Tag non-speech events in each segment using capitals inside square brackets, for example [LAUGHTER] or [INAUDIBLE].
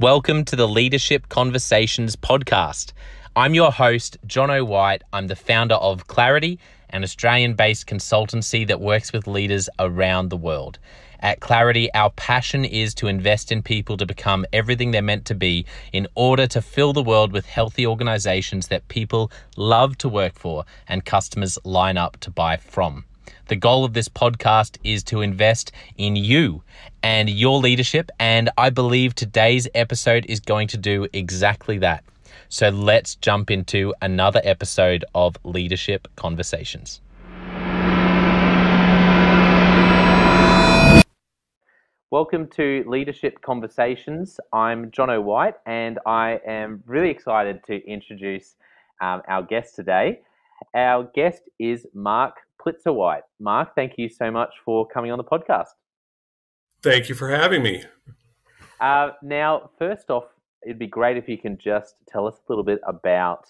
Welcome to the Leadership Conversations podcast. I'm your host, Jono White. I'm the founder of Clarity, an Australian based consultancy that works with leaders around the world. At Clarity, our passion is to invest in people to become everything they're meant to be in order to fill the world with healthy organizations that people love to work for and customers line up to buy from. The goal of this podcast is to invest in you and your leadership, and I believe today's episode is going to do exactly that. So let's jump into another episode of Leadership Conversations. Welcome to Leadership Conversations. I'm Jono White, and I am really excited to introduce um, our guest today. Our guest is Mark Plitzuweit. Mark, thank you so much for coming on the podcast. Thank you for having me. Uh, now, first off, it'd be great if you can just tell us a little bit about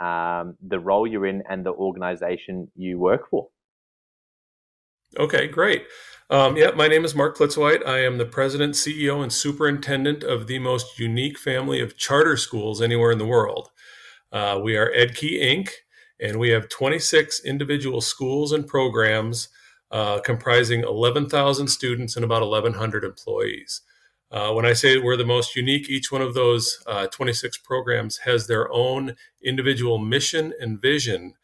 um, the role you're in and the organization you work for. Okay, great. Um, yeah, my name is Mark Plitzuweit. I am the president, CEO, and superintendent of the most unique family of charter schools anywhere in the world. Uh, we are Edkey Inc., and we have 26 individual schools and programs uh, comprising 11,000 students and about 1,100 employees. Uh, when I say we're the most unique, each one of those uh, 26 programs has their own individual mission and vision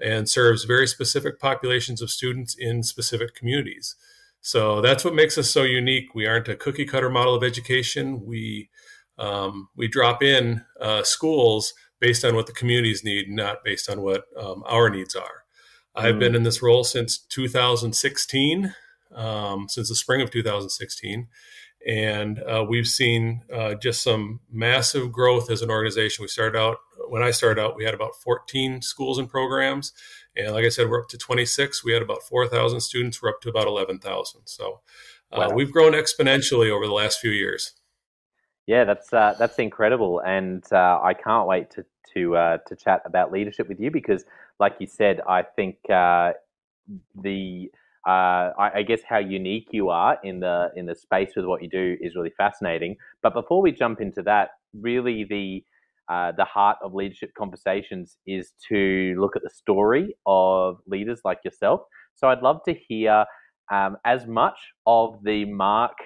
and serves very specific populations of students in specific communities. So that's what makes us so unique. We aren't a cookie cutter model of education. We um, we drop in uh, schools based on what the communities need, not based on what um, our needs are. Mm. I've been in this role since 2016, um, since the spring of 2016. And uh, we've seen uh, just some massive growth as an organization. We started out, when I started out, we had about 14 schools and programs. And like I said, we're up to 26. We had about 4,000 students. We're up to about 11,000. So uh, wow. we've grown exponentially over the last few years. Yeah, that's uh, that's incredible, and uh, I can't wait to to uh, to chat about leadership with you because, like you said, I think uh, the uh, I, I, guess how unique you are in the in the space with what you do is really fascinating. But before we jump into that, really the uh, the heart of leadership conversations is to look at the story of leaders like yourself. So I'd love to hear um, as much of the Mark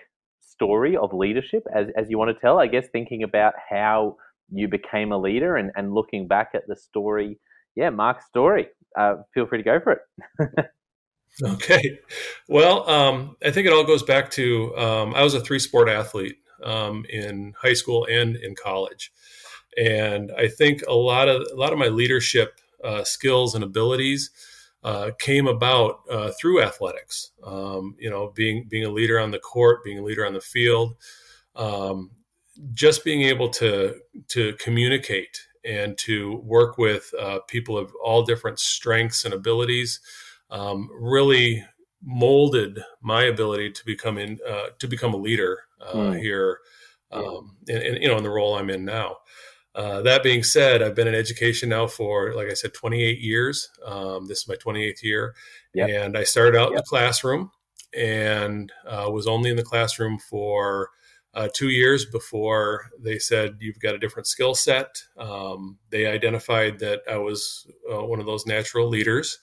story of leadership as, as you want to tell. I guess thinking about how you became a leader and, and looking back at the story. Yeah, Mark's story. Uh, feel free to go for it. [LAUGHS] okay. Well, um, I think it all goes back to um, I was a three sport athlete um, in high school and in college. And I think a lot of a lot of my leadership uh, skills and abilities uh, came about uh, through athletics. Um, you know, being being a leader on the court, being a leader on the field, um, just being able to to communicate and to work with uh, people of all different strengths and abilities um, really molded my ability to become in uh, to become a leader mm. here, um, and, and, you know, in the role I'm in now. Uh, that being said, I've been in education now for, like I said, 28 years. Um, this is my 28th year. Yep. And I started out yep. in the classroom and uh, was only in the classroom for uh, two years before they said, You've got a different skill set. Um, they identified that I was uh, one of those natural leaders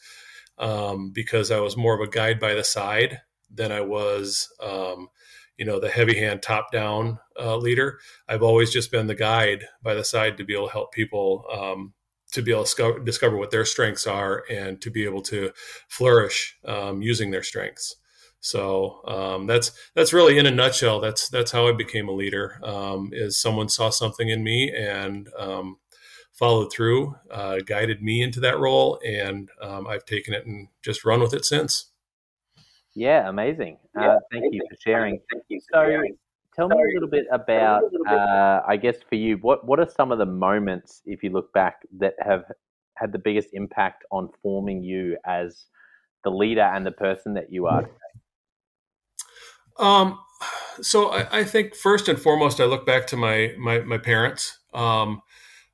um, because I was more of a guide by the side than I was. You know the heavy hand top down uh, leader. I've always just been the guide by the side to be able to help people um, to be able to discover, discover, what their strengths are and to be able to flourish um, using their strengths. So um, that's that's really in a nutshell that's that's how i became a leader um, is someone saw something in me and um, followed through uh, guided me into that role and um, i've taken it and just run with it since yeah, amazing. Yeah, uh, thank amazing. you for sharing. Thank you. For so, sharing. tell me a little bit about, uh, I guess, for you, what what are some of the moments, if you look back, that have had the biggest impact on forming you as the leader and the person that you are today? Um, so I, I think first and foremost, I look back to my my, my parents. Um,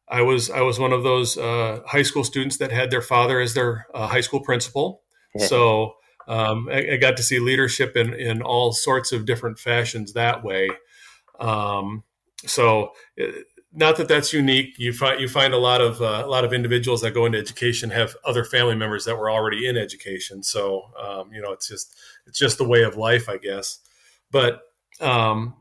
I was I was one of those uh, high school students that had their father as their uh, high school principal. Yeah. So um, I, I, got to see leadership in, in all sorts of different fashions that way. Um, so not that that's unique. You find you find a lot of uh, a lot of individuals that go into education have other family members that were already in education. So um, you know, it's just it's just the way of life, I guess. But um,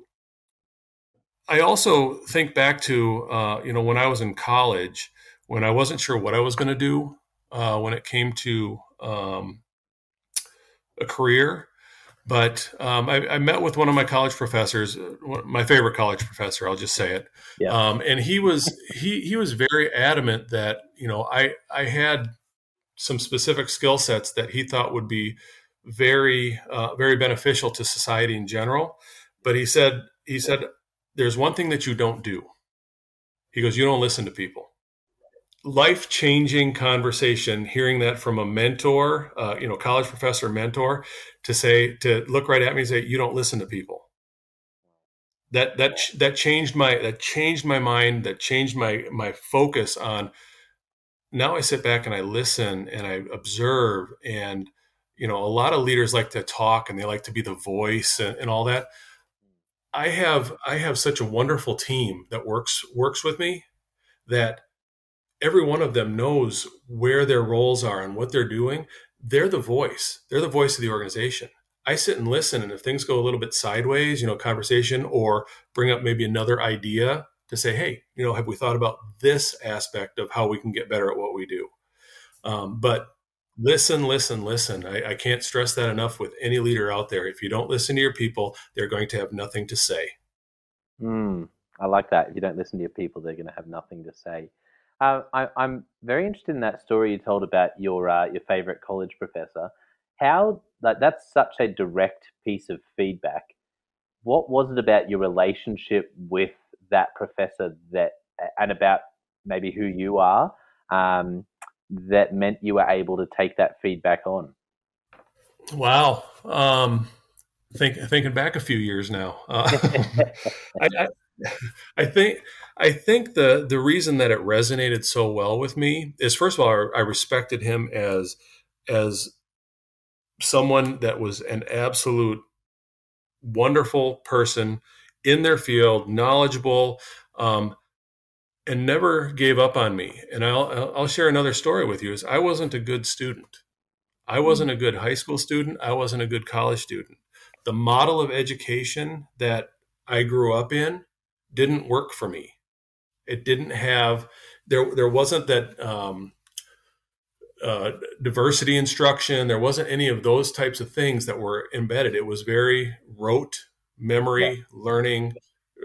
I also think back to uh, you know when I was in college, when I wasn't sure what I was going to do uh, when it came to um, a career. But um, I, I, met with one of my college professors, my favorite college professor. I'll just say it. Yeah. Um, and he was he he was very adamant that you know I I had some specific skill sets that he thought would be very uh, very beneficial to society in general. But he said he said there's one thing that you don't do. He goes, you don't listen to people life changing conversation hearing that from a mentor uh, you know college professor mentor to say to look right at me and say you don't listen to people. That that that changed my that changed my mind that changed my my focus on now i sit back and i listen and i observe and you know a lot of leaders like to talk and they like to be the voice and, and all that. I have i have such a wonderful team that works works with me that every one of them knows where their roles are and what they're doing. They're the voice. They're the voice of the organization. I sit and listen, and if things go a little bit sideways, you know, conversation or bring up maybe another idea to say, hey, you know, have we thought about this aspect of how we can get better at what we do? Um, but listen, listen, listen. I, I can't stress that enough with any leader out there. If you don't listen to your people, they're going to have nothing to say. Mm, I like that. If you don't listen to your people, they're going to have nothing to say. Uh, I, am very interested in that story you told about your uh, your favorite college professor. How like that's such a direct piece of feedback. What was it about your relationship with that professor that and about maybe who you are um, that meant you were able to take that feedback on? Wow. Um, think, thinking back a few years now, uh, [LAUGHS] I, [LAUGHS] I think I think the the reason that it resonated so well with me is first of all I respected him as as someone that was an absolute wonderful person in their field, knowledgeable, um, and never gave up on me. And I'll I'll share another story with you. Is I wasn't a good student. I wasn't a good high school student. I wasn't a good college student. The model of education that I grew up in didn't work for me. It didn't have there there wasn't that um, uh, diversity instruction. There wasn't any of those types of things that were embedded. It was very rote memory yeah. learning.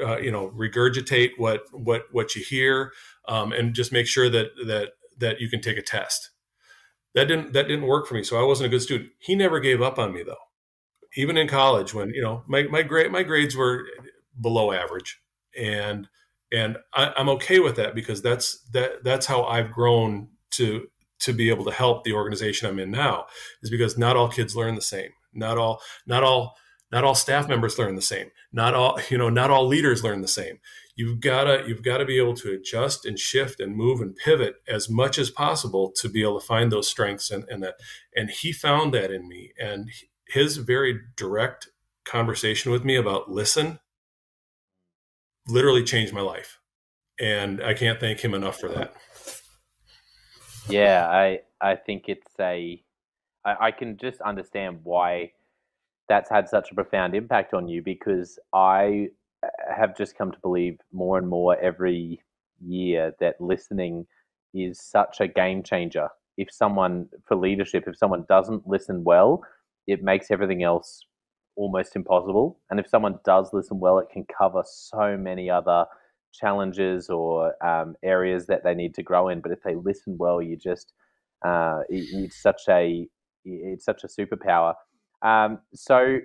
Uh, you know, regurgitate what what what you hear, um, and just make sure that that that you can take a test. That didn't that didn't work for me. So I wasn't a good student. He never gave up on me though. Even in college, when you know my my grade my grades were below average, and and I, am okay with that because that's that that's how I've grown to to be able to help the organization I'm in now is because not all kids learn the same. Not all not all not all staff members learn the same. Not all you know not all leaders learn the same. You've gotta you've got to be able to adjust and shift and move and pivot as much as possible to be able to find those strengths and, and that. And he found that in me. And his very direct conversation with me about listen literally changed my life. And I can't thank him enough for that. Yeah, I I think it's a I, I can just understand why that's had such a profound impact on you because I uh, have just come to believe more and more every year that listening is such a game changer. If someone for leadership, if someone doesn't listen well, it makes everything else almost impossible. And if someone does listen well, it can cover so many other challenges or um, areas that they need to grow in. But if they listen well, you just uh, it, it's such a it's such a superpower. Um, so,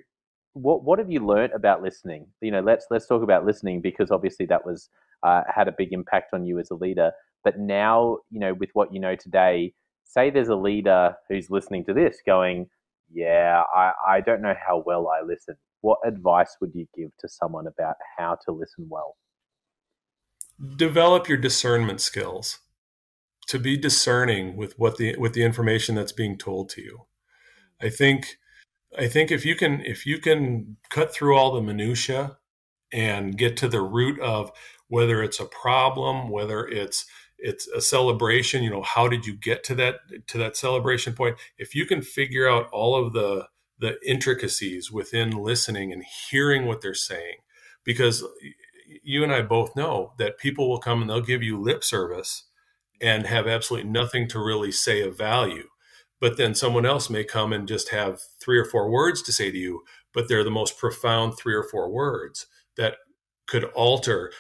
what what have you learned about listening? You know, let's let's talk about listening because obviously that was uh, had a big impact on you as a leader. But now, you know, with what you know today, say there's a leader who's listening to this, going, yeah, I, I don't know how well I listen. What advice would you give to someone about how to listen well? Develop your discernment skills to be discerning with what the with the information that's being told to you. I think I think if you can if you can cut through all the minutia and get to the root of whether it's a problem, whether it's it's a celebration, you know, how did you get to that to that celebration point? If you can figure out all of the the intricacies within listening and hearing what they're saying because you and I both know that people will come and they'll give you lip service and have absolutely nothing to really say of value. But then someone else may come and just have three or four words to say to you, but they're the most profound three or four words that could alter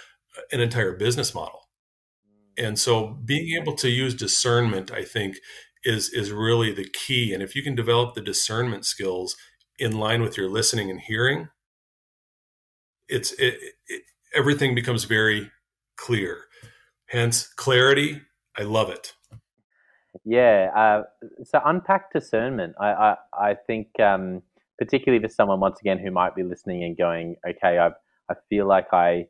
an entire business model. And so being able to use discernment, I think, is is really the key. And if you can develop the discernment skills in line with your listening and hearing, it's it, it, everything becomes very clear. Hence, clarity. I love it. Yeah. Uh, so unpack discernment. I I, I think um, particularly for someone once again who might be listening and going, okay, I I feel like I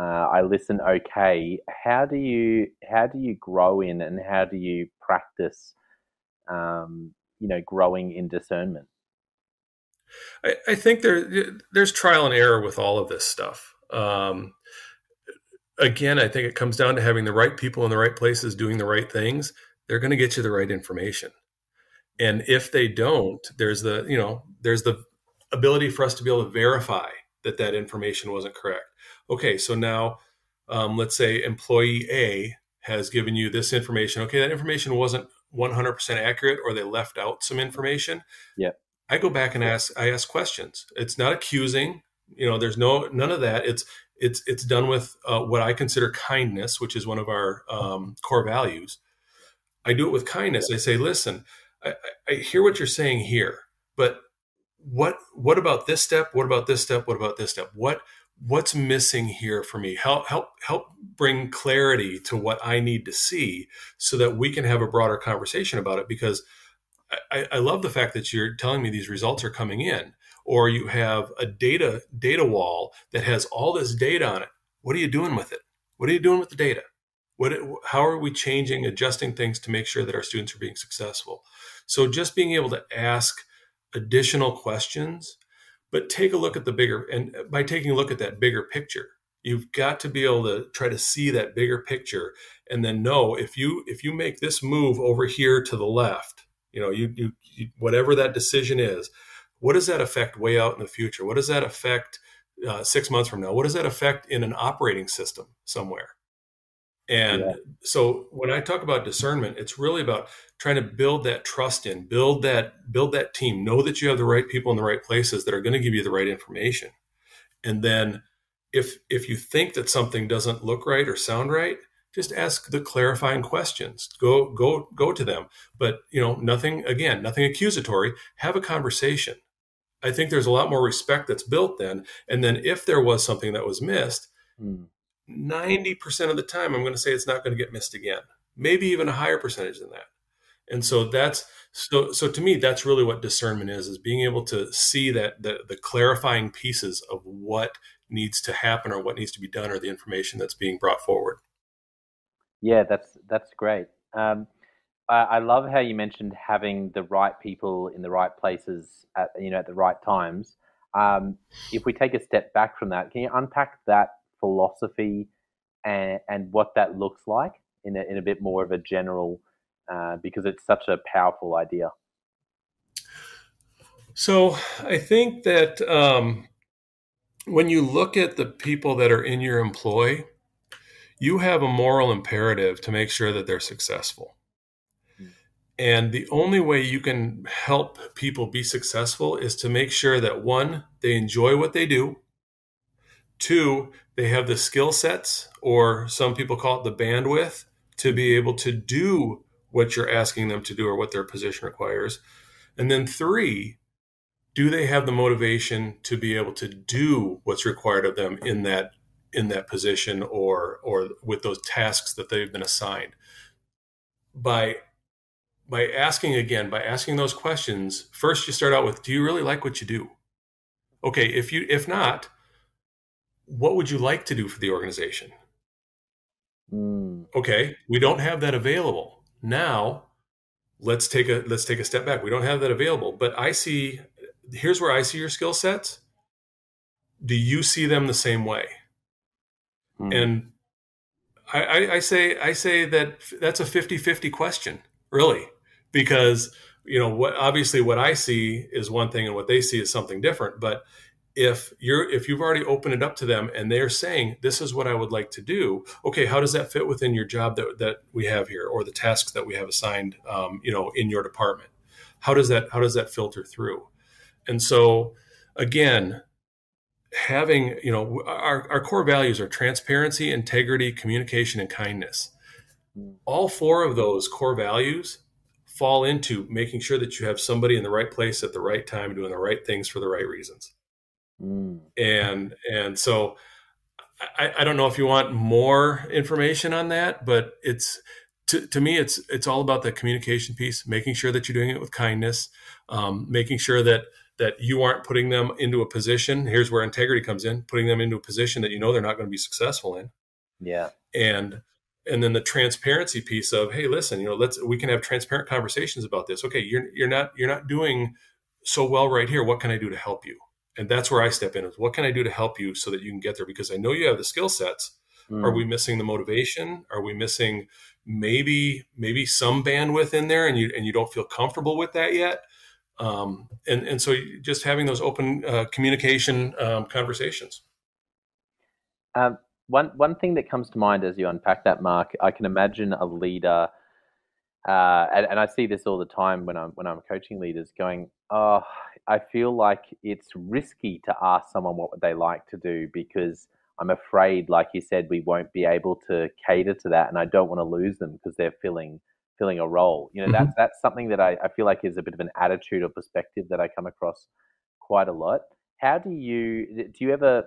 uh, I listen okay. How do you how do you grow in and how do you practice, um, you know, growing in discernment? I, I, think there there's trial and error with all of this stuff. Um, again, I think it comes down to having the right people in the right places doing the right things. They're going to get you the right information. And if they don't, there's the, you know, there's the ability for us to be able to verify that that information wasn't correct. Okay, so now um, let's say employee A has given you this information. Okay, that information wasn't 100% accurate or they left out some information. Yeah. I go back and ask I ask questions. It's not accusing, you know, there's no none of that. It's it's it's done with uh, what I consider kindness, which is one of our um, core values. I do it with kindness. I say, listen, I, I hear what you're saying here, but what what about this step? What about this step? What about this step? What what's missing here for me? Help help help bring clarity to what I need to see so that we can have a broader conversation about it. Because I, I love the fact that you're telling me these results are coming in or you have a data data wall that has all this data on it. What are you doing with it? What are you doing with the data? What, how are we changing, adjusting things to make sure that our students are being successful? So just being able to ask additional questions, but take a look at the bigger, and by taking a look at that bigger picture, you've got to be able to try to see that bigger picture and then know if you if you make this move over here to the left you know you, you, you whatever that decision is what does that affect way out in the future? What does that affect uh, six months from now? What does that affect in an operating system somewhere? And yeah. so when I talk about discernment, it's really about trying to build that trust in, build that, build that team, know that you have the right people in the right places that are going to give you the right information. And then if if you think that something doesn't look right or sound right, just ask the clarifying questions. Go go go to them. But you know, nothing again, nothing accusatory. Have a conversation. I think there's a lot more respect that's built then. And then if there was something that was missed, mm. 90% of the time, I'm going to say it's not going to get missed again. Maybe even a higher percentage than that. And so that's so so to me that's really what discernment is is being able to see that the the clarifying pieces of what needs to happen or what needs to be done or the information that's being brought forward. Yeah, that's that's great. Um, I, love how you mentioned having the right people in the right places at you know at the right times. Um, if we take a step back from that, can you unpack that philosophy and, and what that looks like in a, in a bit more of a general, uh, because it's such a powerful idea. So I think that um, when you look at the people that are in your employ, you have a moral imperative to make sure that they're successful. And the only way you can help people be successful is to make sure that one, they enjoy what they do. Two, they have the skill sets, or some people call it the bandwidth, to be able to do what you're asking them to do or what their position requires. And then three, do they have the motivation to be able to do what's required of them in that in that position or or with those tasks that they've been assigned? By by asking again, by asking those questions, first you start out with, do you really like what you do? Okay, if you if not, what would you like to do for the organization? Mm. Okay, we don't have that available. Now, let's take a let's take a step back. We don't have that available, but I see here's where I see your skill sets. do you see them the same way? Mm. And I, I, I, say I say that that's a 50-50 question, really, because you know what obviously what I see is one thing and what they see is something different. But if you're if you've already opened it up to them and they're saying this is what I would like to do, okay, how does that fit within your job that that we have here or the tasks that we have assigned, um, you know, in your department? How does that how does that filter through? And so again, having you know our, our core values are transparency integrity communication and kindness all four of those core values fall into making sure that you have somebody in the right place at the right time doing the right things for the right reasons mm. and and so I, I don't know if you want more information on that but it's to, to me it's it's all about the communication piece making sure that you're doing it with kindness um, making sure that that you aren't putting them into a position. Here's where integrity comes in, putting them into a position that you know they're not going to be successful in. Yeah. And and then the transparency piece of, hey, listen, you know, let's we can have transparent conversations about this. Okay, you're you're not you're not doing so well right here. What can I do to help you? And that's where I step in. Is what can I do to help you so that you can get there? Because I know you have the skill sets. Mm. Are we missing the motivation? Are we missing maybe maybe some bandwidth in there, and you and you don't feel comfortable with that yet? um, and and so just having those open uh, communication um, conversations. Um, one one thing that comes to mind as you unpack that, Mark, I can imagine a leader, uh, and, and, I see this all the time when I'm when I'm coaching leaders, going, "Oh, I feel like it's risky to ask someone what would they like to do because." I'm afraid, like you said, we won't be able to cater to that, and I don't want to lose them because they're filling filling a role. You know, mm-hmm. that's that's something that I, I feel like is a bit of an attitude or perspective that I come across quite a lot. How do you do you ever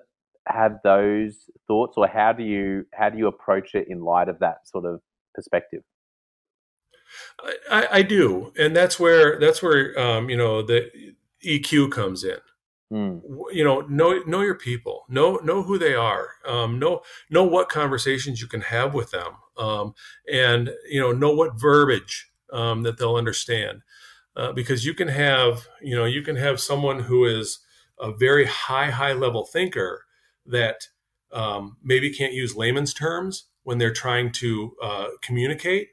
have those thoughts or how do you how do you approach it in light of that sort of perspective? I, I do, and that's where that's where um, you know the EQ comes in. Mm. You know, know know your people, know know who they are, um, know know what conversations you can have with them, um, and you know know what verbiage um, that they'll understand, uh, because you can have you know you can have someone who is a very high high level thinker that um, maybe can't use layman's terms when they're trying to uh, communicate.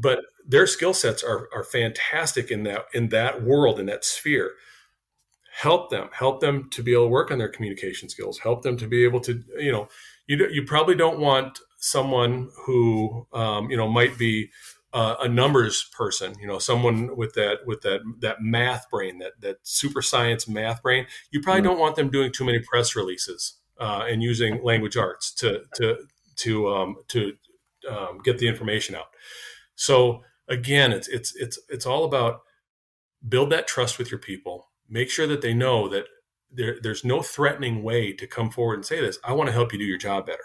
But their skill sets are are fantastic in that in that world in that sphere. Help them help them to be able to work on their communication skills help them to be able to you know you, you probably don't want someone who um, you know might be uh, a numbers person you know someone with that with that that math brain that that super science math brain. You probably mm-hmm. don't want them doing too many press releases uh, and using language arts to to to um, to um, get the information out so again it's it's it's it's all about build that trust with your people make sure that they know that there, there's no threatening way to come forward and say this. I want to help you do your job better.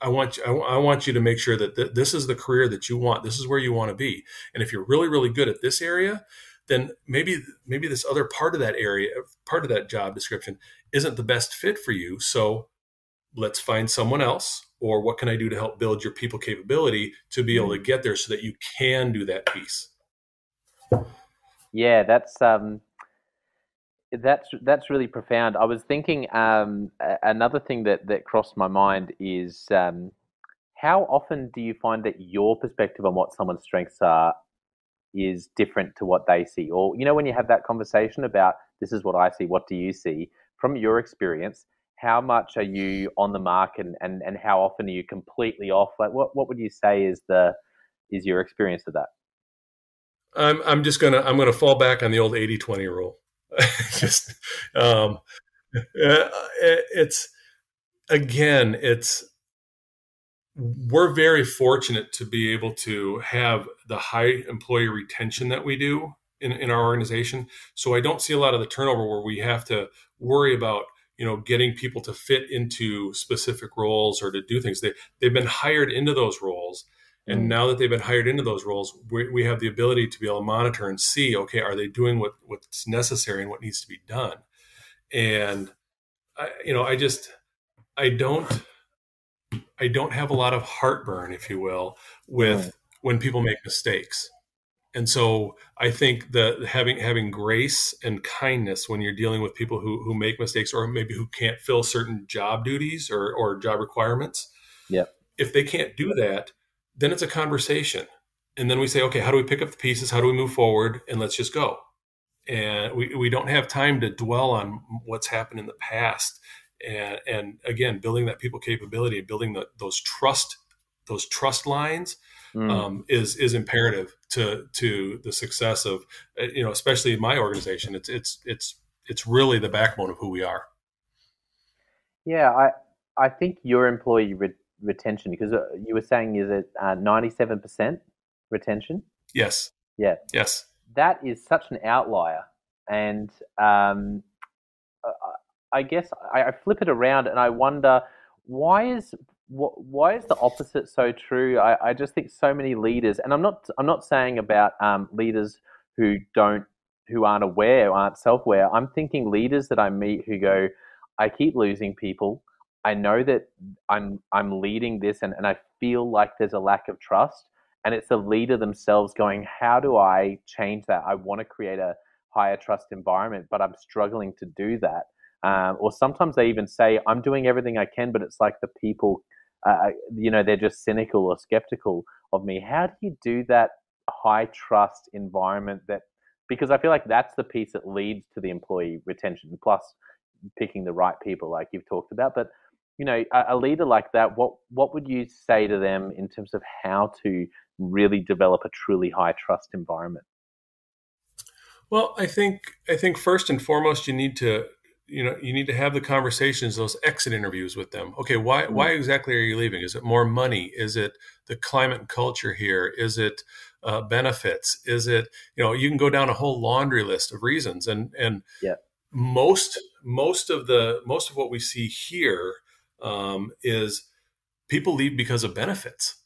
I want you, I, I want you to make sure that th- this is the career that you want. This is where you want to be. And if you're really, really good at this area, then maybe maybe this other part of that area, part of that job description, isn't the best fit for you. So let's find someone else. Or what can I do to help build your people capability to be able to mm. get there so that you can do that piece? Yeah, that's um, that's that's really profound. I was thinking um, another thing that that crossed my mind is um, how often do you find that your perspective on what someone's strengths are is different to what they see, or you know when you have that conversation about this is what I see, what do you see from your experience? How much are you on the mark, and and and how often are you completely off? Like what what would you say is the is your experience of that? I'm I'm just gonna I'm gonna fall back on the old 80-20 rule. [LAUGHS] just um, it's again it's we're very fortunate to be able to have the high employee retention that we do in, in our organization so i don't see a lot of the turnover where we have to worry about you know getting people to fit into specific roles or to do things they, they've been hired into those roles and mm. now that they've been hired into those roles, we, we have the ability to be able to monitor and see, okay, are they doing what, what's necessary and what needs to be done? And I, you know, I just, I don't, I don't have a lot of heartburn, if you will, with when people make mistakes. And so I think that having having grace and kindness when you're dealing with people who who make mistakes or maybe who can't fill certain job duties or, or job requirements. Yeah. If they can't do that, then it's a conversation. And then we say, okay, how do we pick up the pieces? How do we move forward? And let's just go. And we, we don't have time to dwell on what's happened in the past. And, and again, building that people capability, building the, those trust, those trust lines mm. um, is is imperative to to the success of uh, you know especially in my organization. It's it's it's it's really the backbone of who we are. Yeah, I I think your employee re- retention because uh, you were saying is it uh, ninety seven percent retention? Yes. Yeah. Yes. That is such an outlier, and um, I guess I, I flip it around and I wonder why is why is the opposite so true? I, I just think so many leaders, and I'm not I'm not saying about um, leaders who don't who aren't aware, aren't self aware. I'm thinking leaders that I meet who go, I keep losing people. I know that I'm I'm leading this, and, and I feel like there's a lack of trust. And it's the leader themselves going, how do I change that? I want to create a higher trust environment, but I'm struggling to do that. Um, or sometimes they even say, I'm doing everything I can, but it's like the people uh, you know, they're just cynical or skeptical of me. How do you do that high trust environment that, because I feel like that's the piece that leads to the employee retention plus picking the right people like you've talked about. But, you know, a, a leader like that, what, what would you say to them in terms of how to really develop a truly high trust environment? Well, I think I think first and foremost you need to you know you need to have the conversations those exit interviews with them okay why mm-hmm. why exactly are you leaving is it more money is it the climate and culture here is it uh, benefits is it you know you can go down a whole laundry list of reasons and and yeah. most most of the most of what we see here um, is people leave because of benefits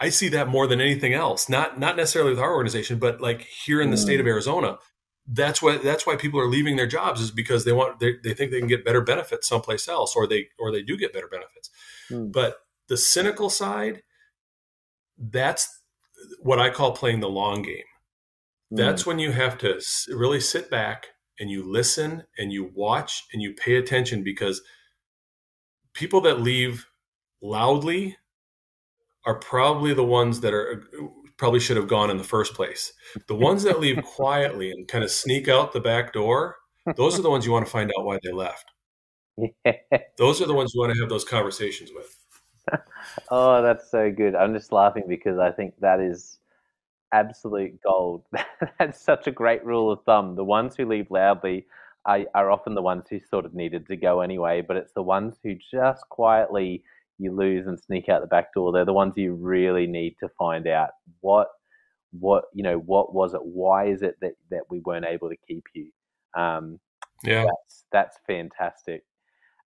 I see that more than anything else. Not not necessarily with our organization, but like here in the mm. state of. Arizona, that's why that's why people are leaving their jobs is because they want they, they think they can get better benefits someplace else or they or they do get better benefits mm. but the cynical side that's what i call playing the long game mm. that's when you have to really sit back and you listen and you watch and you pay attention because people that leave loudly are probably the ones that are probably should have gone in the first place. The ones that leave [LAUGHS] quietly and kind of sneak out the back door, those are the ones you want to find out why they left. [LAUGHS] those are the ones you want to have those conversations with. [LAUGHS] oh, that's so good. I'm just laughing because I think that is absolute gold. that's such a great rule of thumb. The ones who leave loudly are, are often the ones who sort of needed to go anyway, but it's the ones who just quietly you lose and sneak out the back door, they're the ones you really need to find out what what you know what was it? Why is it that that we weren't able to keep you? Um yeah. that's that's fantastic.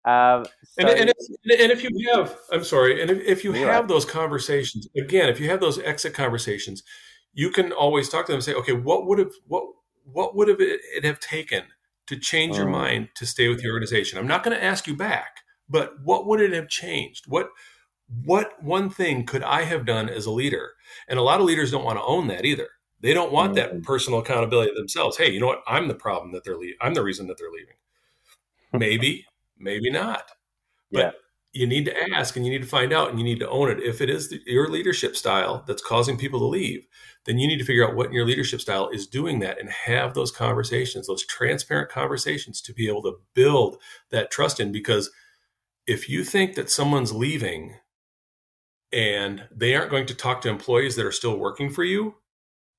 Um, so, and, and, if, and if you have i'm sorry and if, if you have right. those conversations again if you have those exit conversations you can always talk to them and say okay what would have what what would have it, it have taken to change your mm. mind to stay with the organization? I'm not going to ask you back but what would it have changed? What what one thing could I have done as a leader? And a lot of leaders don't want to own that either. They don't want that mm-hmm. personal accountability themselves. Hey, you know what? I'm the problem that they're leaving. I'm the reason that they're leaving. [LAUGHS] Maybe, maybe not. But yeah. you need to ask and you need to find out and you need to own it. If it is the, your leadership style that's causing people to leave, then you need to figure out what in your leadership style is doing that and have those conversations, those transparent conversations to be able to build that trust in because – if you think that someone's leaving and they aren't going to talk to employees that are still working for you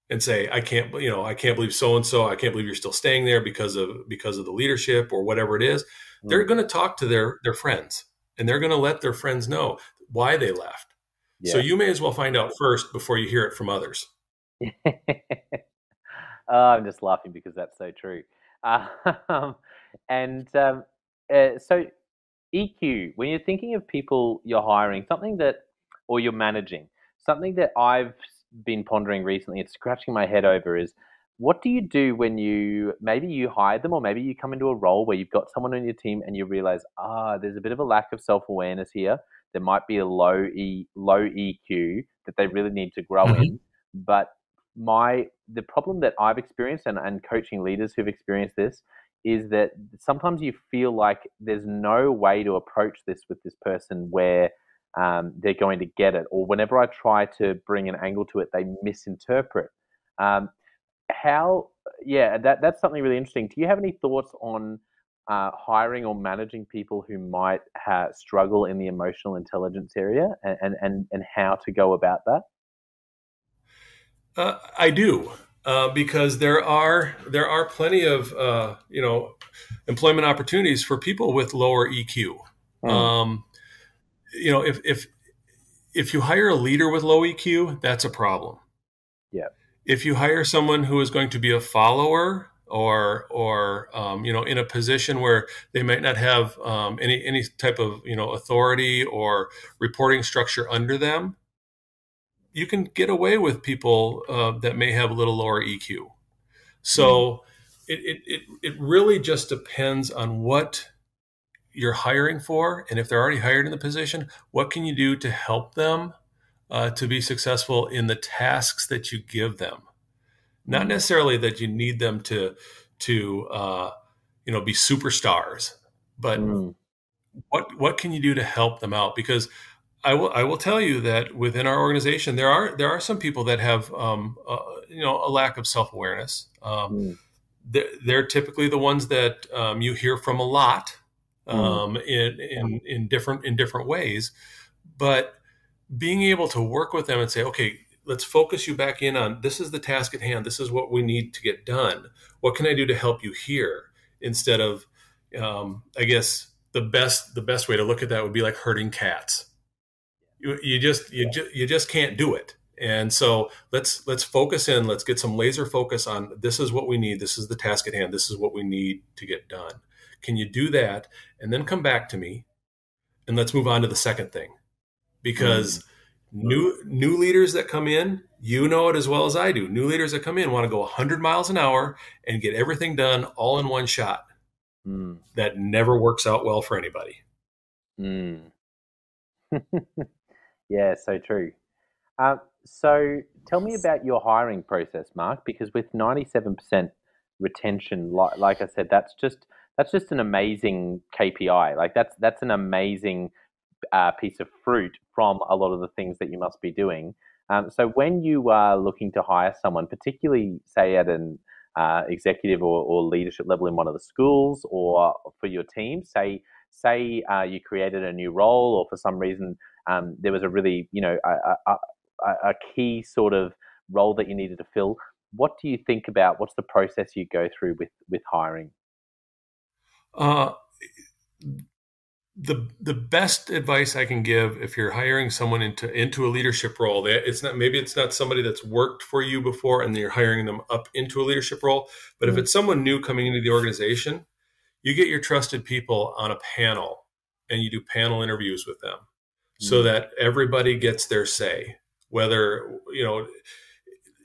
and say i can't you know i can't believe so and so i can't believe you're still staying there because of because of the leadership or whatever it is mm-hmm. they're going to talk to their their friends and they're going to let their friends know why they left yeah. so you may as well find out first before you hear it from others [LAUGHS] oh, i'm just laughing because that's so true [LAUGHS] um, and um, uh, so EQ, when you're thinking of people you're hiring, something that, or you're managing, something that I've been pondering recently and scratching my head over is what do you do when you maybe you hire them or maybe you come into a role where you've got someone on your team and you realize ah there's a bit of a lack of self-awareness here there might be a low e low eq that they really need to grow mm-hmm. in but my the problem that I've experienced and, and coaching leaders who've experienced this is that sometimes you feel like there's no way to approach this with this person where um, they're going to get it, or whenever I try to bring an angle to it, they misinterpret. Um, how, yeah, that that's something really interesting. Do you have any thoughts on uh, hiring or managing people who might ha- struggle in the emotional intelligence area, and and and how to go about that? Uh, I do. Uh, because there are there are plenty of uh, you know employment opportunities for people with lower EQ. Mm. Um, you know, if if if you hire a leader with low EQ, that's a problem. Yeah. If you hire someone who is going to be a follower or or um, you know in a position where they might not have um, any any type of you know authority or reporting structure under them, you can get away with people uh, that may have a little lower EQ. So mm. it, it, it really just depends on what you're hiring for. And if they're already hired in the position, what can you do to help them uh, to be successful in the tasks that you give them? Not mm. necessarily that you need them to, to uh, you know, be superstars, but mm. what, what can you do to help them out? Because I will I will tell you that within our organization there are there are some people that have um, uh, you know a lack of self awareness. Um, mm. they're, they're, typically the ones that um, you hear from a lot mm. Um, in in in different in different ways, but being able to work with them and say, okay, let's focus you back in on this is the task at hand. This is what we need to get done. What can I do to help you here? Instead of, um, I guess the best the best way to look at that would be like herding cats you, you just you, ju- you just can't do it. And so let's let's focus in. Let's get some laser focus on this is what we need. This is the task at hand. This is what we need to get done. Can you do that and then come back to me? And let's move on to the second thing. Because mm-hmm. new new leaders that come in you know it as well as i do. New leaders that come in want to go 100 miles an hour and get everything done all in one shot. Mm. that never works out well for anybody. Mm. [LAUGHS] Yeah, so true. Uh, so tell me about your hiring process, Mark, because with 97% retention, like, like I said, that's just that's just an amazing KPI. Like that's that's an amazing uh, piece of fruit from a lot of the things that you must be doing. Um, so when you are looking to hire someone, particularly say at an uh, executive or, or, leadership level in one of the schools or for your team, say say uh, you created a new role or for some reason um, there was a really, you know, a, a, a, key sort of role that you needed to fill. What do you think about? What's the process you go through with with hiring? Uh, the the best advice I can give if you're hiring someone into into a leadership role, it's not maybe it's not somebody that's worked for you before and you're hiring them up into a leadership role, but mm-hmm. if it's someone new coming into the organization, you get your trusted people on a panel and you do panel interviews with them so mm. that everybody gets their say. Whether you know,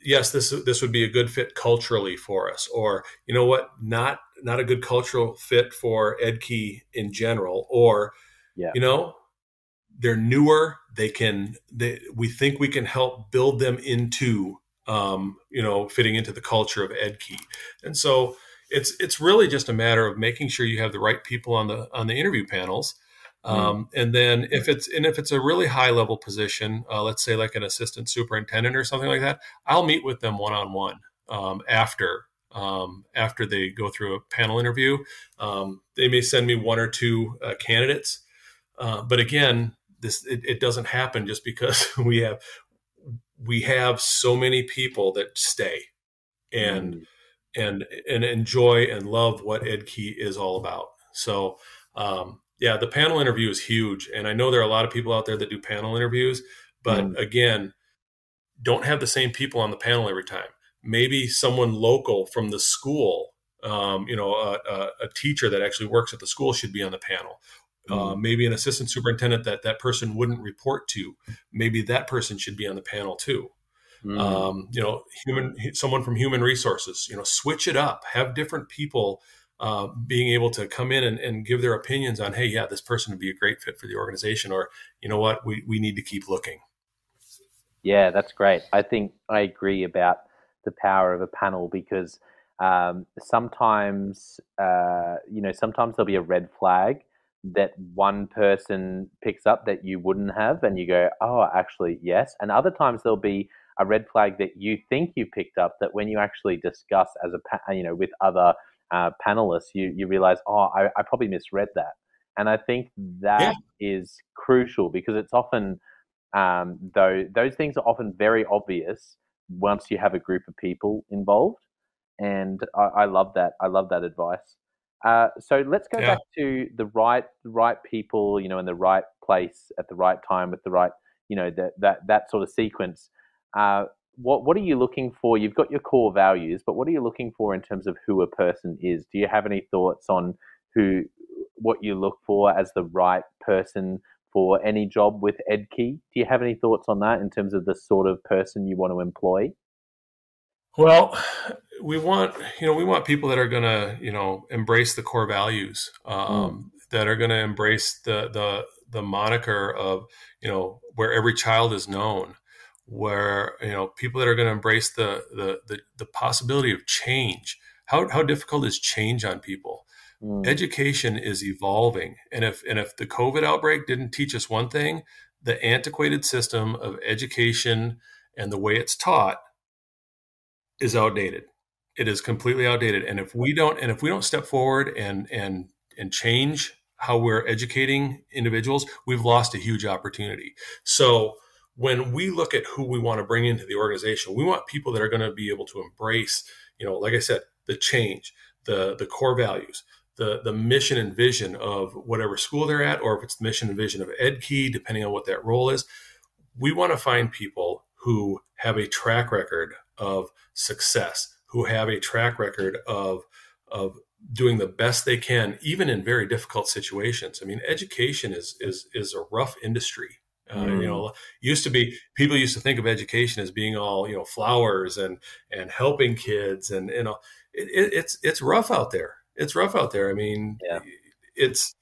yes, this this would be a good fit culturally for us, or you know what, not not a good cultural fit for Edkey in general, or yeah. you know, they're newer. They can. They, we think we can help build them into um, you know fitting into the culture of Edkey, and so it's it's really just a matter of making sure you have the right people on the on the interview panels Mm. Um, and then if it's and if it's a really high level position, uh, let's say like an assistant superintendent or something like that, I'll meet with them one on one after um, after they go through a panel interview. Um, they may send me one or two uh, candidates, uh, but again, this it, it, doesn't happen just because [LAUGHS] we have we have so many people that stay and mm. And and enjoy and love what Edkey is all about. So um, yeah, the panel interview is huge. And I know there are a lot of people out there that do panel interviews, but mm. again, don't have the same people on the panel every time. Maybe someone local from the school, um, you know, a, a, a, teacher that actually works at the school should be on the panel. Mm. Uh, maybe an assistant superintendent that that person wouldn't report to. Maybe that person should be on the panel too. Mm. Um, you know, human someone from human resources. You know, switch it up. Have different people uh, being able to come in and, and, give their opinions on, hey, yeah, this person would be a great fit for the organization, or you know what, we, we need to keep looking. Yeah, that's great. I think I agree about the power of a panel because um, sometimes uh, you know sometimes there'll be a red flag that one person picks up that you wouldn't have, and you go, oh, actually yes. And other times there'll be a red flag that you think you picked up that when you actually discuss as a you know with other uh, panelists, you you realize, oh, I, I, probably misread that. And I think that yeah. is crucial because it's often um, though those things are often very obvious once you have a group of people involved. And I, I love that. I love that advice. Uh, so let's go yeah. back to the right, right people, you know, in the right place at the right time with the right, you know, that that that sort of sequence. Uh, what what are you looking for? You've got your core values, but what are you looking for in terms of who a person is? Do you have any thoughts on who what you look for as the right person for any job with EdKey? Do you have any thoughts on that in terms of the sort of person you want to employ? Well, we want you know we want people that are going to you know embrace the core values um, mm. that are going to embrace the the the moniker of you know where every child is known where you know people that are going to embrace the, the the the, possibility of change. How how difficult is change on people? Mm. education is evolving and if and if the covid outbreak didn't teach us one thing the antiquated system of education and the way it's taught is outdated. It is completely outdated and if we don't and if we don't step forward and and and change how we're educating individuals we've lost a huge opportunity. So when we look at who we want to bring into the organization, we want people that are going to be able to embrace, you know, like I said, the change, the the core values, the the mission and vision of whatever school they're at, or if it's the mission and vision of EdKey, depending on what that role is. We want to find people who have a track record of success, who have a track record of of doing the best they can, even in very difficult situations. I mean, education is is is a rough industry uh, mm. You know, used to be people used to think of education as being all you know flowers and and helping kids and you know it, it, it's it's rough out there. It's rough out there. I mean, yeah. it's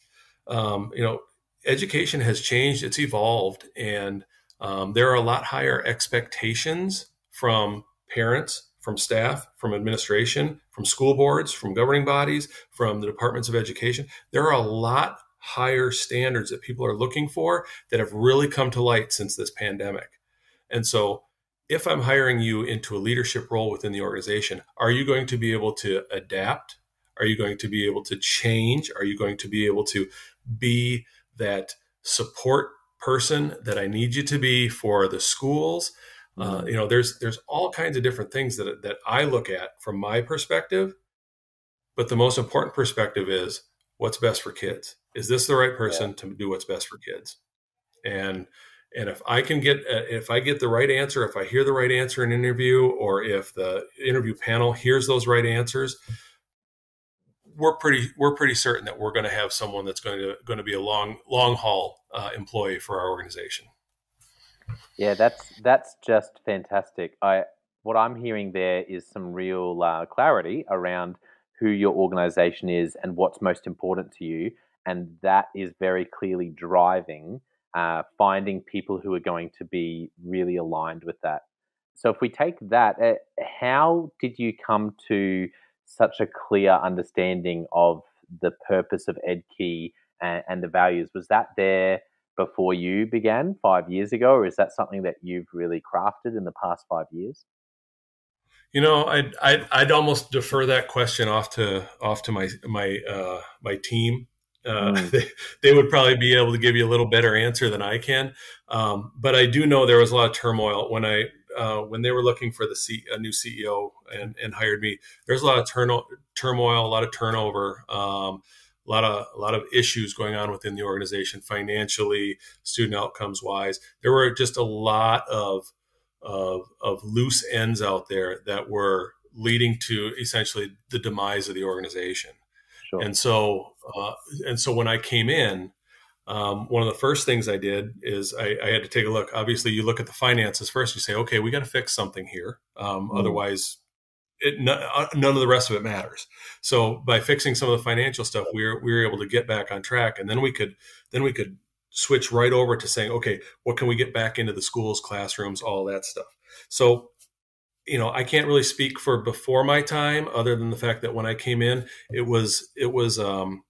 um, you know education has changed. It's evolved, and um, there are a lot higher expectations from parents, from staff, from administration, from school boards, from governing bodies, from the departments of education. There are a lot higher standards that people are looking for that have really come to light since this pandemic. And so, if I'm hiring you into a leadership role within the organization, are you going to be able to adapt? Are you going to be able to change? Are you going to be able to be that support person that I need you to be for the schools? Uh, mm-hmm. you know, there's there's all kinds of different things that that I look at from my perspective, but the most important perspective is what's best for kids? Is this the right person yeah. to do what's best for kids? And and if i can get uh, if i get the right answer if i hear the right answer in an interview or if the interview panel hears those right answers we're pretty we're pretty certain that we're going to have someone that's going to going to be a long long haul uh, employee for our organization. Yeah that's that's just fantastic. I what i'm hearing there is some real uh, clarity around who your organization is and what's most important to you and that is very clearly driving uh, finding people who are going to be really aligned with that. So, if we take that, uh, how did you come to such a clear understanding of the purpose of EdKey and, and the values? Was that there before you began five years ago, or is that something that you've really crafted in the past five years? You know, I'd, I'd, I'd almost defer that question off to off to my my uh, my team uh, mm. [LAUGHS] they, they, would probably be able to give you a little better answer than I can. Um, but I do know there was a lot of turmoil when I uh, when they were looking for the C, a new CEO and, and hired me. There's a lot of turno- turmoil, a lot of turnover, um, a lot of a lot of issues going on within the organization, financially, student outcomes wise. There were just a lot of of, of loose ends out there that were leading to essentially the demise of the organization. Sure. And so, uh, and so when I came in, um, one of the first things I did is I, I, had to take a look. Obviously, you look at the finances first. You say, okay, we got to fix something here. Um, mm. Otherwise, it, uh, none of the rest of it matters. So by fixing some of the financial stuff, we were we were able to get back on track, and then we could then we could switch right over to saying, okay, what can we get back into the schools, classrooms, all that stuff. So you know, I can't really speak for before my time, other than the fact that when I came in, it was it was um,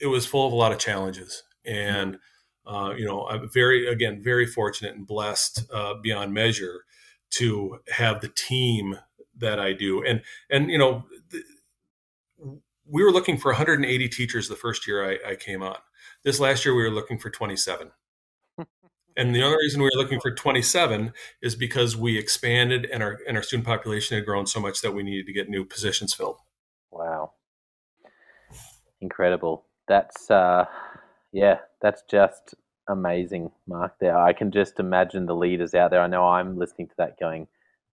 it was full of a lot of challenges, and uh, you know, I'm very again very fortunate and blessed uh, beyond measure to have the team that I do, and and you know, we were looking for 180 teachers the first year I, I came on. This last year we were looking for 27. [LAUGHS] And the only reason we were looking for 27 is because we expanded and our and our student population had grown so much that we needed to get new positions filled. Wow. Incredible. That's uh yeah, that's just amazing, Mark. There. I can just imagine the leaders out there. I know I'm listening to that going,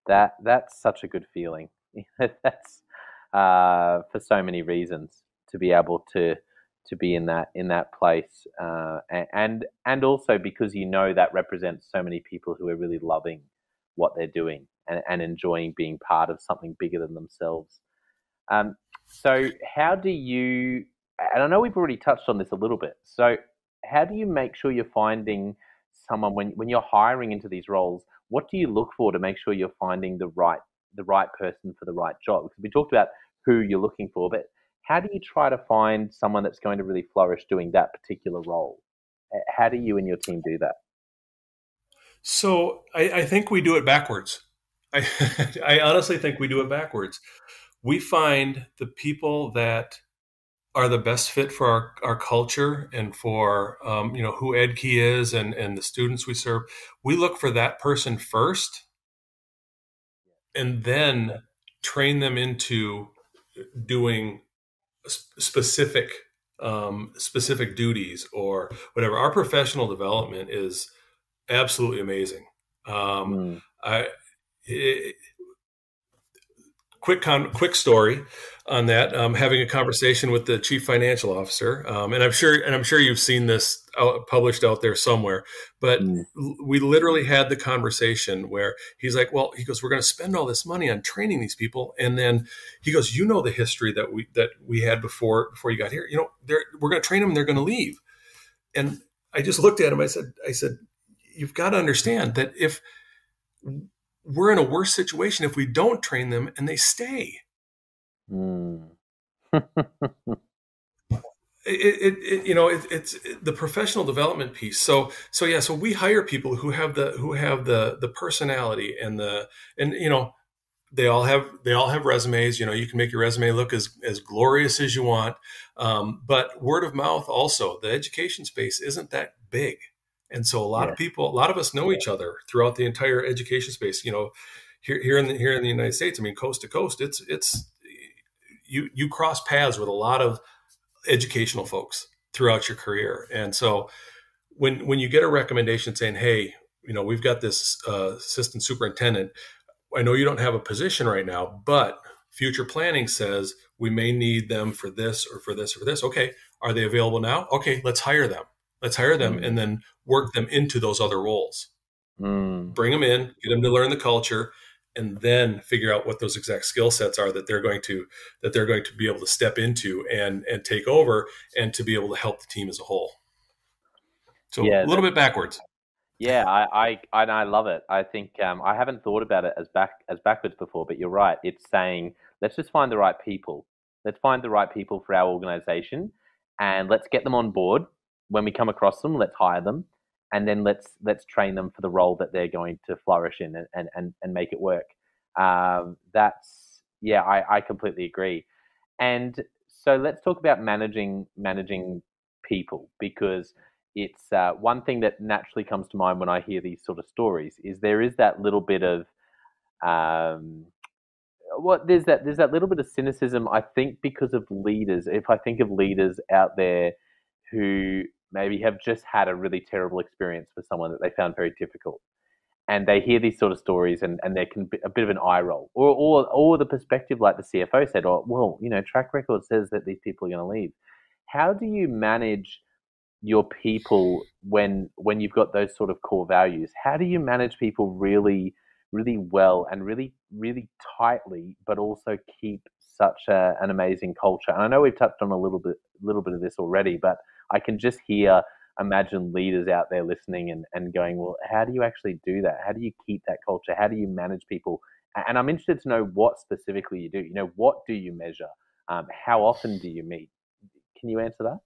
that that's such a good feeling. [LAUGHS] that's uh for so many reasons to be able to to be in that in that place, uh, and and also because you know that represents so many people who are really loving what they're doing and, and enjoying being part of something bigger than themselves. Um, so, how do you? And I know we've already touched on this a little bit. So, how do you make sure you're finding someone when when you're hiring into these roles? What do you look for to make sure you're finding the right the right person for the right job? Because we talked about who you're looking for, but how do you try to find someone that's going to really flourish doing that particular role? How do you and your team do that? So I, I think we do it backwards. [LAUGHS] I, I honestly think we do it backwards. We find the people that are the best fit for our, our culture and for um, you know who EdKey is and, and the students we serve. We look for that person first and then train them into doing specific um, specific duties or whatever. Our professional development is absolutely amazing. Um, mm. I it, quick con- quick story on that. Um, having a conversation with the chief financial officer, um, and I'm sure and I'm sure you've seen this out, published out there somewhere. But mm. we literally had the conversation where he's like, "Well, he goes, we're going to spend all this money on training these people, and then he goes, you know the history that we that we had before before you got here. You know, we're going to train them, they're going to leave." And I just looked at him. I said, "I said, you've got to understand that if." We're in a worse situation if we don't train them and they stay. [LAUGHS] Mm. it, it, it, you know it, it's the professional development piece so so yeah so we hire people who have the who have the the personality and the and you know they all have they all have resumes you know you can make your resume look as as glorious as you want um, but word of mouth also the education space isn't that big and so a lot yeah. of people, a lot of us know each other throughout the entire education space. You know, here here in the here in the United States, I mean, coast to coast, it's it's you you cross paths with a lot of educational folks throughout your career. And so when when you get a recommendation saying, "Hey, you know, we've got this uh, assistant superintendent. I know you don't have a position right now, but future planning says we may need them for this or for this or for this. Okay, are they available now? Okay, let's hire them. Let's hire them mm. and then work them into those other roles. Mm. Bring them in, get them to learn the culture, and then figure out what those exact skill sets are that they're going to that they're going to be able to step into and and take over and to be able to help the team as a whole. So yeah, a little bit backwards. Yeah, I, I and I love it. I think um, I haven't thought about it as back as backwards before, but you're right. It's saying let's just find the right people. Let's find the right people for our organization, and let's get them on board when we come across them, let's hire them, and then let's let's train them for the role that they're going to flourish in and and and and make it work. Um, that's yeah, I, I completely agree. And so let's talk about managing managing people because it's uh, one thing that naturally comes to mind when I hear these sort of stories is there is that little bit of um, what there's that there's that little bit of cynicism I think because of leaders. If I think of leaders out there who maybe have just had a really terrible experience with someone that they found very difficult. And they hear these sort of stories and, and there can be a bit of an eye roll. Or, or, or the perspective, like the CFO said, or, oh, well, you know, track record says that these people are going to leave. How do you manage your people when when you've got those sort of core values? How do you manage people really, really well and really, really tightly, but also keep such a, an amazing culture? And I know we've touched on a little bit, little bit of this already, but I can just hear, imagine leaders out there listening and, and going, well, how do you actually do that? How do you keep that culture? How do you manage people and I'm interested to know what specifically you do. You know, what do you measure? Um, how often do you meet? Can you answer that?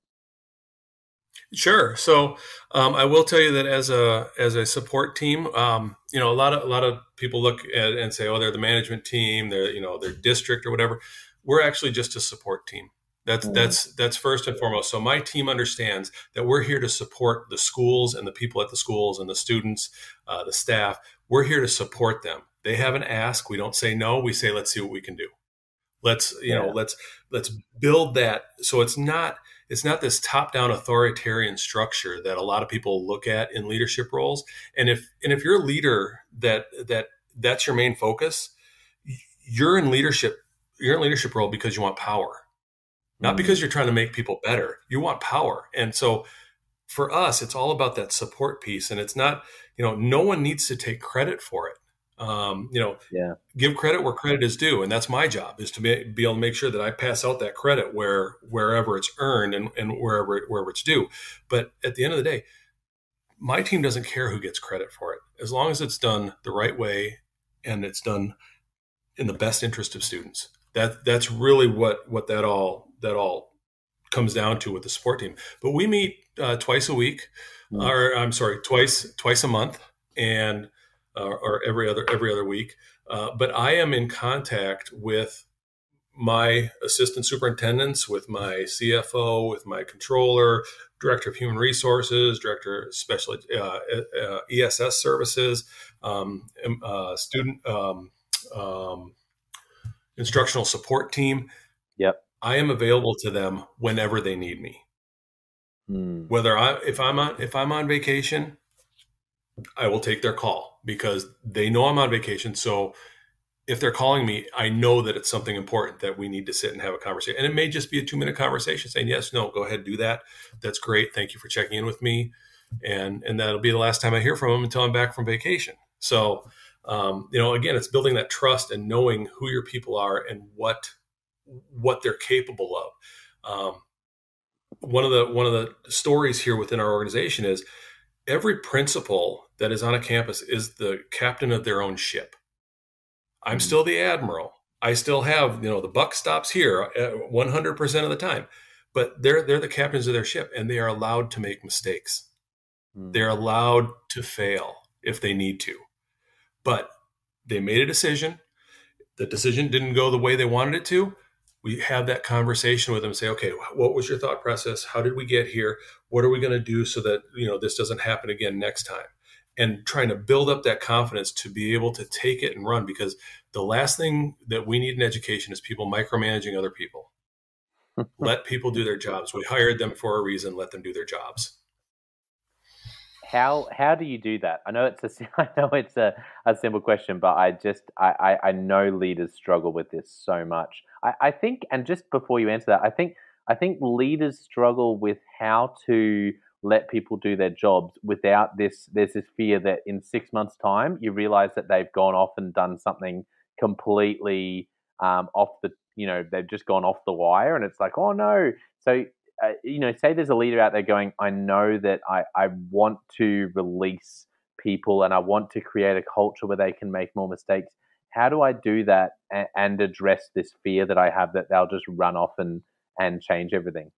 Sure. So um, I will tell you that as a as a support team, um, you know, a lot of a lot of people look at and say, "Oh, they're the management team, they're you know, their district or whatever." We're actually just a support team. That's mm. that's that's first and foremost. So my team understands that we're here to support the schools and the people at the schools and the students, uh, the staff. We're here to support them. They have an ask. We don't say no. We say, "Let's see what we can do." Let's you yeah. know, let's let's build that. So it's not it's not this top-down authoritarian structure that a lot of people look at in leadership roles. And if and if you're a leader that that that's your main focus, you're in leadership. You're in leadership role because you want power, not mm-hmm. because you're trying to make people better. You want power, and so for us, it's all about that support piece. And it's not, you know, no one needs to take credit for it um, you know, yeah. give credit where credit is due, and that's my job is to be, be, able to make sure that I pass out that credit where wherever it's earned and, and wherever wherever it's due. But at the end of the day, my team doesn't care who gets credit for it as long as it's done the right way and it's done in the best interest of students. That that's really what what that all that all comes down to with the support team. But we meet uh, twice a week, mm-hmm. or I'm sorry, twice twice a month, and uh, or every other every other week. Uh, but I am in contact with my assistant superintendents, with my CFO, with my controller, director of human resources, director of special uh, uh ESS services, um, uh, student um, um, instructional support team. Yep. I am available to them whenever they need me. Hmm. Whether I if I'm on if I'm on vacation, I will take their call because they know I'm on vacation. So if they're calling me, I know that it's something important that we need to sit and have a conversation. And it may just be a two minute conversation saying, yes, no, go ahead, do that. That's great. Thank you for checking in with me. And, and that'll be the last time I hear from them until I'm back from vacation. So, um, you know, again, it's building that trust and knowing who your people are and what, what they're capable of. Um, one of the, one of the stories here within our organization is every principal that is on a campus is the captain of their own ship. I'm mm-hmm. still the admiral. I still have, you know, the buck stops here 100% of the time. But they're they're the captains of their ship and they are allowed to make mistakes. Mm-hmm. They're allowed to fail if they need to. But they made a decision. The decision didn't go the way they wanted it to we have that conversation with them say okay what was your thought process how did we get here what are we going to do so that you know this doesn't happen again next time and trying to build up that confidence to be able to take it and run because the last thing that we need in education is people micromanaging other people [LAUGHS] let people do their jobs we hired them for a reason let them do their jobs how how do you do that? I know it's a [LAUGHS] I know it's a, a simple question, but I just I, I, I know leaders struggle with this so much. I, I think and just before you answer that, I think I think leaders struggle with how to let people do their jobs without this there's this fear that in six months time you realize that they've gone off and done something completely um, off the you know they've just gone off the wire and it's like oh no so uh, you know, say there's a leader out there going, I know that I, I want to release people and I want to create a culture where they can make more mistakes. How do I do that and, and address this fear that I have that they'll just run off and, and change everything?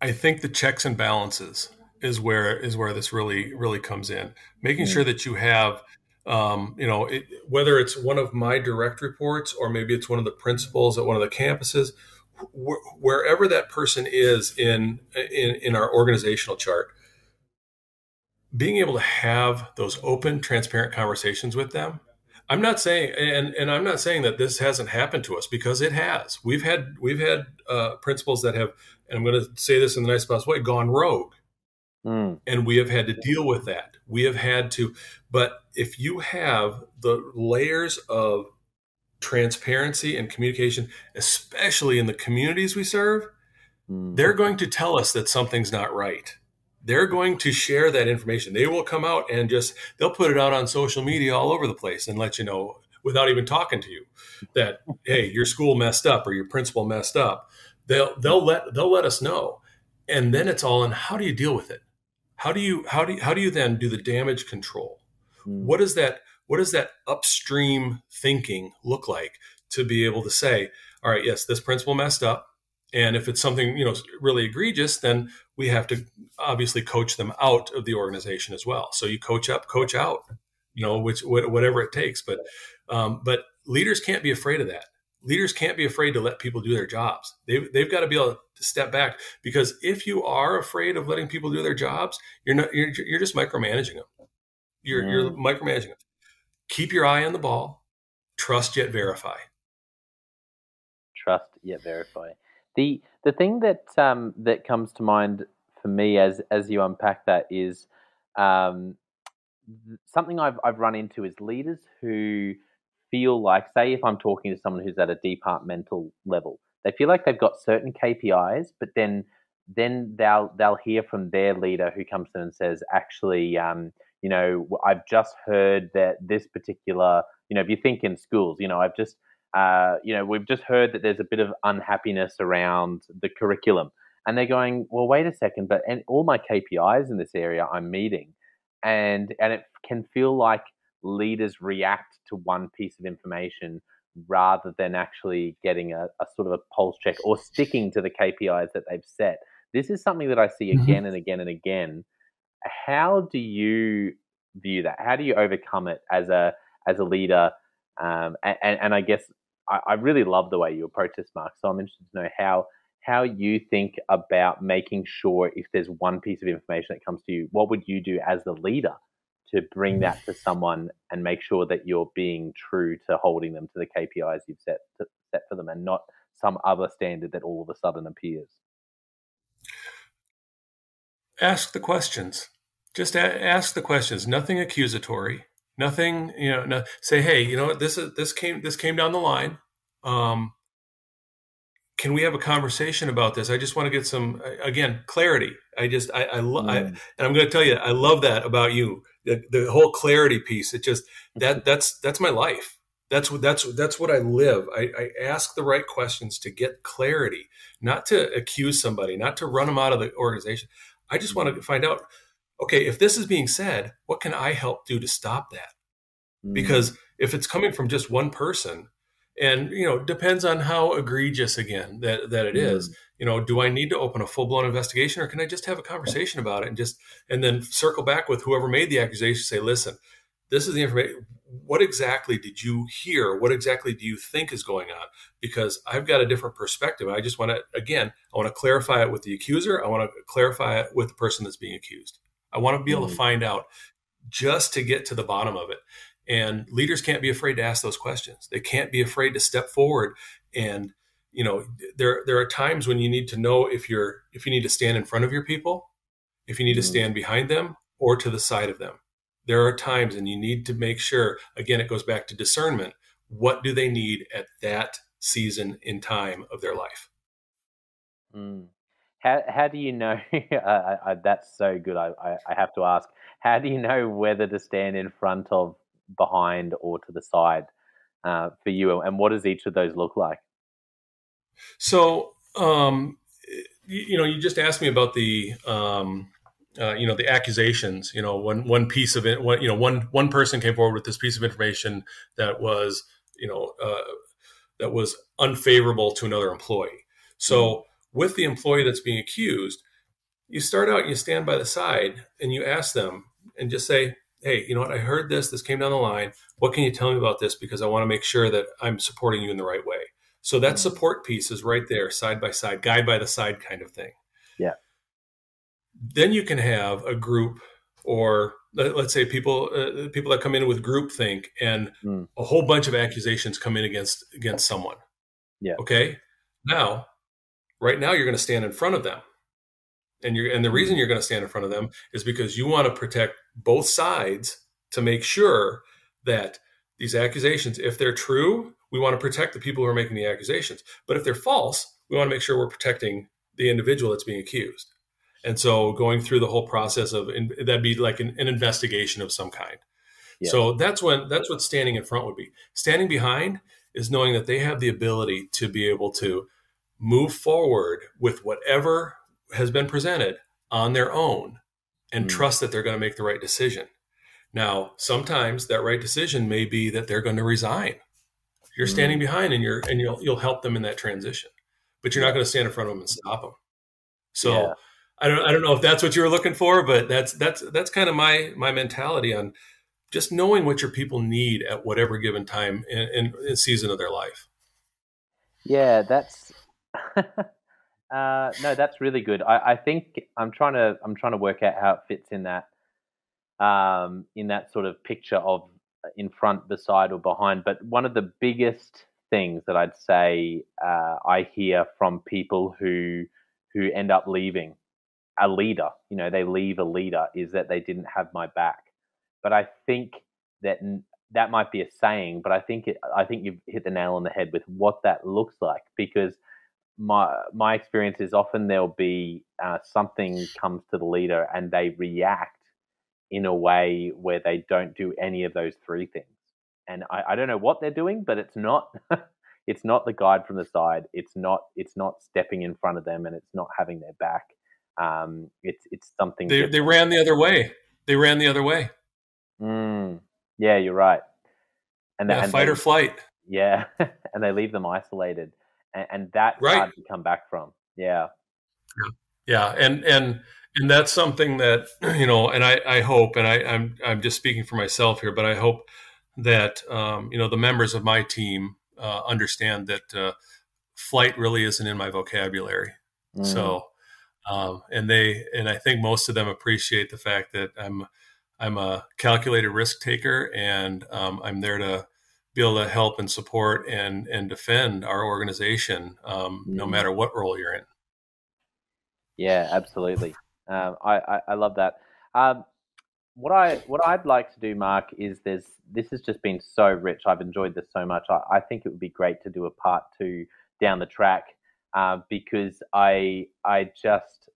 I think the checks and balances is where is where this really really comes in. Making mm-hmm. sure that you have um, you know, it, whether it's one of my direct reports or maybe it's one of the principals at one of the campuses, wh- wherever that person is in, in in our organizational chart, being able to have those open, transparent conversations with them. I'm not saying, and and I'm not saying that this hasn't happened to us because it has. We've had we've had uh, principals that have, and I'm going to say this in the nice possible way, gone rogue, mm. and we have had to deal with that. We have had to, but if you have the layers of transparency and communication, especially in the communities we serve, mm. they're going to tell us that something's not right. They're going to share that information. They will come out and just they'll put it out on social media all over the place and let you know without even talking to you that hey, your school messed up or your principal messed up. They'll they'll let they'll let us know. And then it's all in how do you deal with it? How do you how do you, how do you then do the damage control? Mm. What is that what does that upstream thinking look like to be able to say, all right, yes, this principal messed up. And if it's something, you know, really egregious, then we have to obviously coach them out of the organization as well. So you coach up, coach out, you know, which whatever it takes. But um, but leaders can't be afraid of that. Leaders can't be afraid to let people do their jobs. They've, they've got to be able to step back because if you are afraid of letting people do their jobs, you're not you're, you're just micromanaging them. You're, mm. you're micromanaging them. Keep your eye on the ball. Trust yet verify. Trust yet verify. The the thing that um, that comes to mind for me as as you unpack that is um, something I've I've run into is leaders who feel like, say, if I'm talking to someone who's at a departmental level, they feel like they've got certain KPIs, but then then they'll they'll hear from their leader who comes them and says, actually, um, you know, I've just heard that this particular, you know, if you think in schools, you know, I've just, uh, you know, we've just heard that there's a bit of unhappiness around the curriculum, and they're going, well, wait a second, but and all my KPIs in this area I'm meeting, and and it can feel like leaders react to one piece of information rather than actually getting a, a sort of a pulse check or sticking to the KPIs that they've set. This is something that I see mm-hmm. again and again and again how do you view that? How do you overcome it as a as a leader? Um, and, and, I guess I, I, really love the way you approach this, Mark. So I'm interested to know how how you think about making sure if there's one piece of information that comes to you, what would you do as the leader to bring that to [LAUGHS] someone and make sure that you're being true to holding them to the KPIs you've set to, set for them and not some other standard that all of a sudden appears? ask the questions. Just a- ask the questions. Nothing accusatory. Nothing. You know. No, say, hey, you know what? This is this came this came down the line. Um, can we have a conversation about this? I just want to get some again clarity. I just I, I, lo- mm. I and I'm going to tell you I love that about you. The, the whole clarity piece. It just that that's that's my life. That's what that's that's what I live. I, I ask the right questions to get clarity, not to accuse somebody, not to run them out of the organization. I just want to find out, okay, if this is being said, what can I help do to stop that? Mm. Because if it's coming from just one person, and you know, depends on how egregious again that that it mm. is. You know, do I need to open a full blown investigation, or can I just have a conversation about it and just and then circle back with whoever made the accusation? Say, listen, this is the information. What exactly did you hear? What exactly do you think is going on? Because I've got a different perspective. I just want to, again, I want to clarify it with the accuser. I want to clarify it with the person that's being accused. I want to be able mm-hmm. to find out just to get to the bottom of it. And leaders can't be afraid to ask those questions. They can't be afraid to step forward and you know there there are times when you need to know if you're if you need to stand in front of your people if you need mm-hmm. to stand behind them or to the side of them there are times and you need to make sure again it goes back to discernment what do they need at that season in time of their life mm. How, how do you know [LAUGHS] I, that's so good I, I, I have to ask how do you know whether to stand in front of behind or to the side uh, for you and what does each of those look like so um, you, you know you just asked me about the um, uh, you know the accusations you know one one piece of it you know one one person came forward with this piece of information that was you know uh, that was unfavorable to another employee so. With the employee that's being accused you start out you stand by the side and you ask them and just say hey you know what? I heard this. This came down the line. What can you tell me about this? Because i want to make sure that i'm supporting you in the right way. So that mm-hmm. support piece is right there side by side guide by the side kind of thing. Yeah. Then you can have a group or let's say people uh, people that come in with group think and mm. a whole bunch of accusations come in against against someone. Yeah. Okay? Now right now you're going to stand in front of them and you're and the reason hmm. you're going to stand in front of them is because you want to protect both sides to make sure that these accusations if they're true we want to protect the people who are making the accusations but if they're false we want to make sure we're protecting the individual that's being accused and so going through the whole process of that'd be like an, an investigation of some kind. Yeah. So that's when that's what standing in front would be. Standing behind is knowing that they have the ability to be able to move forward with whatever has been presented on their own and mm. trust that they're going to make the right decision. Now, sometimes that right decision may be that they're going to resign. You're standing mm. behind and you're and you'll you'll help them in that transition. But you're not going to stand in front of them and stop them. So yeah. I don't I don't know if that's what you were looking for, but that's that's that's kind of my my mentality on just knowing what your people need at whatever given time and, in, season of their life. Yeah, that's [LAUGHS] uh, no, that's really good. I, I think I'm trying to I'm trying to work out how it fits in that um, in that sort of picture of uh, in front, beside, or behind. But one of the biggest things that I'd say uh, I hear from people who who end up leaving a leader, you know, they leave a leader, is that they didn't have my back. But I think that that might be a saying, but I think it, I think you've hit the nail on the head with what that looks like because my my experience is often there'll be uh, something comes to the leader and they react in a way where they don't do any of those three things. And I, I don't know what they're doing, but it's not [LAUGHS] it's not the guide from the side. It's not it's not stepping in front of them, and it's not having their back. Um, it's it's something. They they ran the other way. They ran the other way. Mm, yeah, you're right. And, yeah, and fight they, or flight. Yeah, [LAUGHS] and they leave them isolated, and, and that's right. to come back from. Yeah. yeah. Yeah, and and and that's something that [CLEARS THROAT] you know, and I, I hope, and I, I'm I'm just speaking for myself here, but I hope that um, you know the members of my team uh, understand that uh, flight really isn't in my vocabulary. Mm. So, um, and they and I think most of them appreciate the fact that I'm I'm a calculated risk taker, and um, I'm there to be able to help and support and and defend our organization, um, mm. no matter what role you're in. Yeah, absolutely. Um, I, I, I love that. Um, what I what I'd like to do, Mark, is there's this has just been so rich. I've enjoyed this so much. I, I think it would be great to do a part two down the track uh, because I I just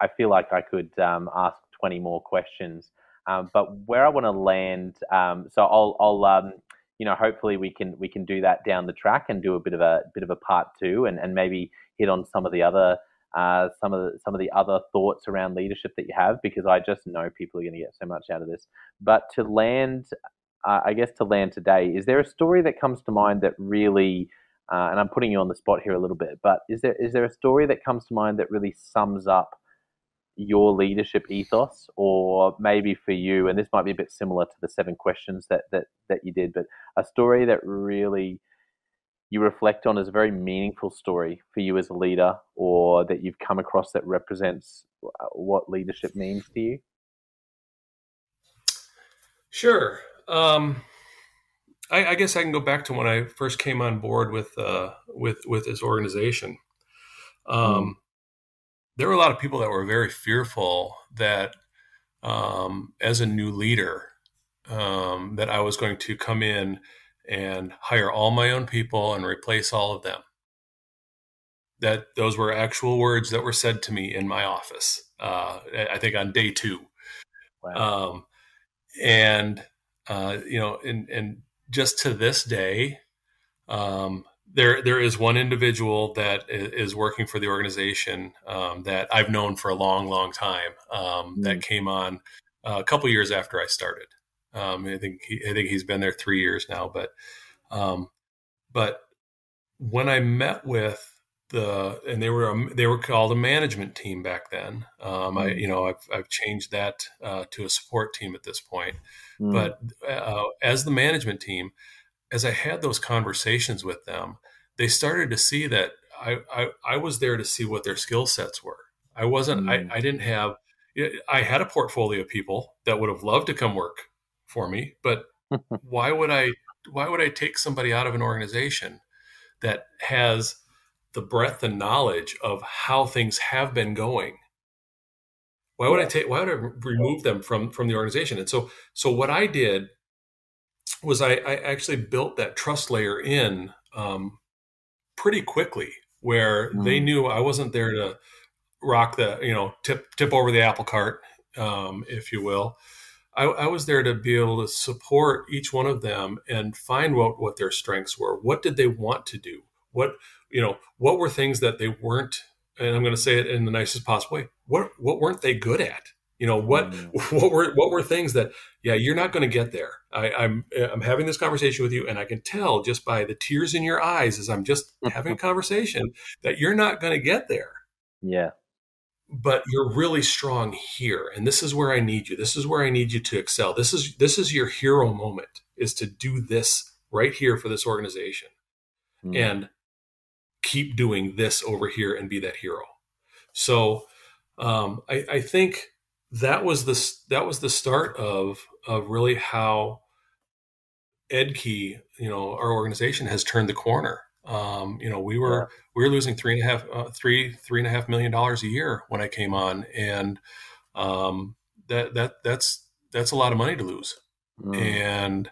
I feel like I could um, ask twenty more questions. Um, but where I want to land, um, so I'll I'll um, you know hopefully we can we can do that down the track and do a bit of a bit of a part two and and maybe hit on some of the other uh, some of the some of the other thoughts around leadership that you have because I just know people are going to get so much out of this. But to land, uh, I guess to land today, is there a story that comes to mind that really, uh, and I'm putting you on the spot here a little bit, but is there is there a story that comes to mind that really sums up your leadership ethos, or maybe for you, and this might be a bit similar to the seven questions that that that you did, but a story that really you reflect on as a very meaningful story for you as a leader or that you've come across that represents what leadership means to you? Sure. Um, I, I, guess I can go back to when I first came on board with uh, with with this organization. Um, mm. There were a lot of people that were very fearful that, um, as a new leader, um, that I was going to come in and hire all my own people and replace all of them. That those were actual words that were said to me in my office. Uh, I think on day two, wow. um, and uh, you know, and and just to this day, um, there there is one individual that is working for the organization um, that I've known for a long, long time. mm That came on a couple years after I started, um, I think he, I think he's been there three years now, but um, but when I met with the and they were a, they were called a management team back then. Um, I mm. you know I've I've changed that uh, to a support team at this point. Mm. But uh, as the management team, as I had those conversations with them, they started to see that I I, I was there to see what their skill sets were. I wasn't mm. I, I didn't have I had a portfolio of people that would have loved to come work for me. But [LAUGHS] why would I why would I take somebody out of an organization that has the breadth and knowledge of how things have been going? Why would I take why would I remove them from from the organization? And so so what I did was I, I actually built that trust layer in um, pretty quickly where mm. they knew I wasn't there to rock the you know tip tip over the apple cart um, if you will I, I, was there to be able to support each one of them and find what, what their strengths were. What did they want to do? What, you know, what were things that they weren't, and I'm going to say it in the nicest possible way. What, what weren't they good at? You know what? Mm. [LAUGHS] What were what were things that? Yeah, you're not going to get there. I, I'm I'm having this conversation with you, and I can tell just by the tears in your eyes as I'm just [LAUGHS] having a conversation that you're not going to get there. Yeah. But you're really strong here, and this is where I need you. This is where I need you to excel. This is this is your hero moment. Is to do this right here for this organization, mm. and keep doing this over here and be that hero. So um, I, I think that was the that was the start of of really how EdKey, you know, our organization has turned the corner. Um, you know, we were yeah. we were losing three and a half, uh, three three and a half million dollars a year when I came on, and um, that that that's that's a lot of money to lose. Mm. And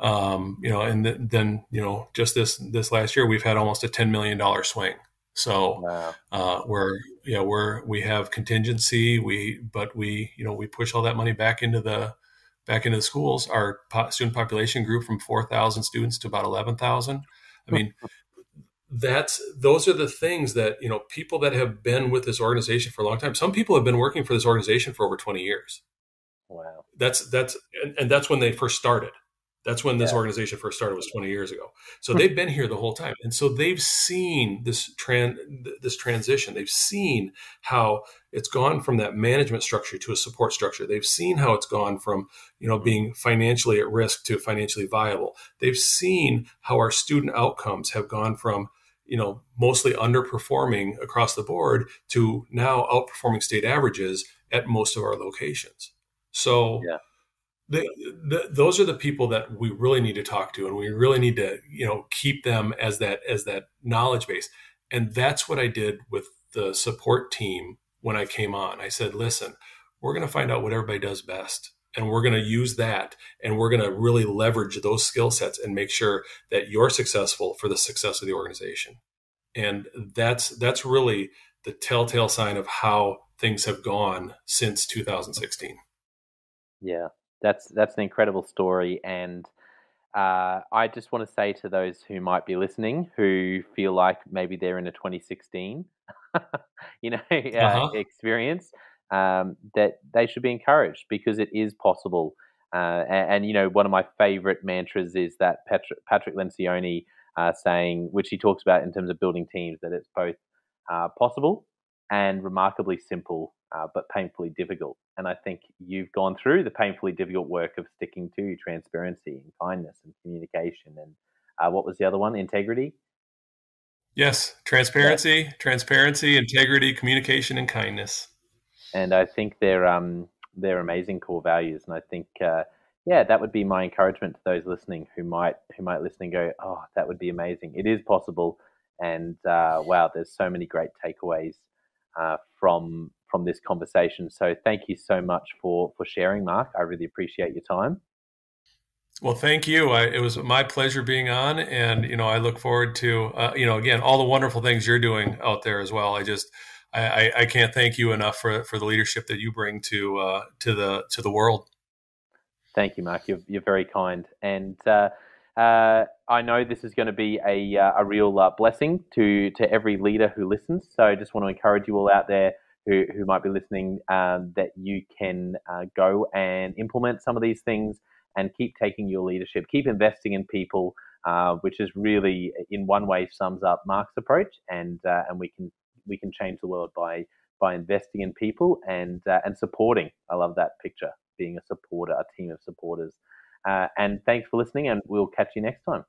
um, you know, and th- then you know, just this this last year, we've had almost a ten million dollar swing. So wow. uh, we're you know we're we have contingency we but we you know we push all that money back into the back into the schools. Our po- student population grew from four thousand students to about eleven thousand. I mean. that's those are the things that you know people that have been with this organization for a long time some people have been working for this organization for over 20 years wow that's that's and, and that's when they first started that's when this yeah. organization first started was 20 years ago. So hmm. they've been here the whole time. And so they've seen this tran- this transition. They've seen how it's gone from that management structure to a support structure. They've seen how it's gone from, you know, being financially at risk to financially viable. They've seen how our student outcomes have gone from, you know, mostly underperforming across the board to now outperforming state averages at most of our locations. So yeah the, those are the people that we really need to talk to and we really need to you know keep them as that as that knowledge base. And that's what i did with the support team when i came on. I said listen we're going to find out what everybody does best and we're going to use that and we're going to really leverage those skill sets and make sure that you're successful for the success of the organization. And that's that's really the telltale sign of how things have gone since 2016 yeah that's that's an incredible story, and uh, I just want to say to those who might be listening who feel like maybe they're in a 2016, [LAUGHS] you know, [LAUGHS] uh, uh-huh. experience, um, that they should be encouraged because it is possible. Uh, and, and, you know, one of my favorite mantras is that Patrick, Patrick Lencioni uh, saying, which he talks about in terms of building teams, that it's both uh, possible and remarkably simple, uh, but painfully difficult. And I think you've gone through the painfully difficult work of sticking to transparency and kindness and communication. And uh, what was the other one? Integrity. Yes, transparency, yeah. transparency, integrity, communication, and kindness. And I think they're um, they're amazing core values. And I think uh, yeah, that would be my encouragement to those listening who might who might listen and go, oh, that would be amazing. It is possible. And uh, wow, there's so many great takeaways uh, from from this conversation. So thank you so much for for sharing, Mark. I really appreciate your time. Well, thank you. I, it was my pleasure being on, and you know, I look forward to uh, you know, again, all the wonderful things you're doing out there as well. I just, I, I can't thank you enough for for the leadership that you bring to uh, to the to the world. Thank you, Mark. You're you're very kind, and uh, uh, I know this is going to be a, uh, a real uh, blessing to, to every leader who listens. So I just want to encourage you all out there who, who might be listening um, that you can uh, go and implement some of these things and keep taking your leadership, keep investing in people, uh, which is really, in one way, sums up Mark's approach. And, uh, and we, can, we can change the world by, by investing in people and, and supporting. I love that picture, being a supporter, a team of supporters. Uh, and thanks for listening, and we'll catch you next time.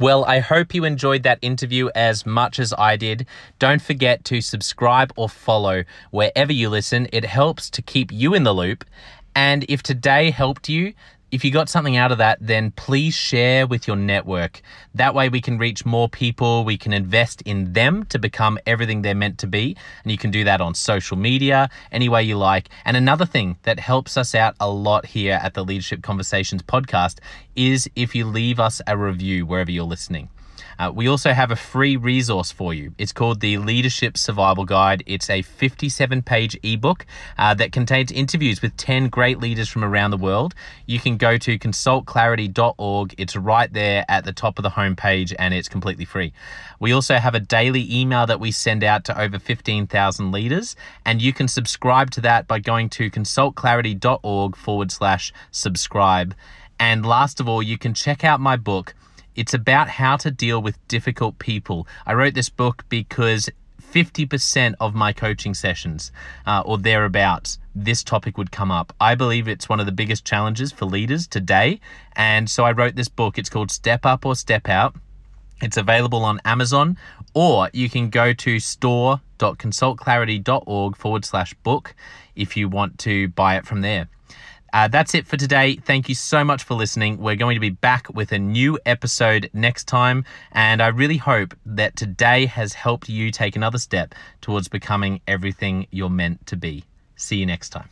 Well, I hope you enjoyed that interview as much as I did. Don't forget to subscribe or follow wherever you listen. It helps to keep you in the loop. And if today helped you, if you got something out of that, then please share with your network. That way we can reach more people. We can invest in them to become everything they're meant to be. And you can do that on social media, any way you like. And another thing that helps us out a lot here at the Leadership Conversations podcast is if you leave us a review wherever you're listening. Uh, we also have a free resource for you. It's called the Leadership Survival Guide. It's a 57 page ebook uh, that contains interviews with 10 great leaders from around the world. You can go to consultclarity.org. It's right there at the top of the homepage and it's completely free. We also have a daily email that we send out to over 15,000 leaders, and you can subscribe to that by going to consultclarity.org forward slash subscribe. And last of all, you can check out my book. It's about how to deal with difficult people. I wrote this book because 50% of my coaching sessions uh, or thereabouts, this topic would come up. I believe it's one of the biggest challenges for leaders today. And so I wrote this book. It's called Step Up or Step Out. It's available on Amazon, or you can go to store.consultclarity.org forward slash book if you want to buy it from there. Uh, that's it for today. Thank you so much for listening. We're going to be back with a new episode next time, and I really hope that today has helped you take another step towards becoming everything you're meant to be. See you next time.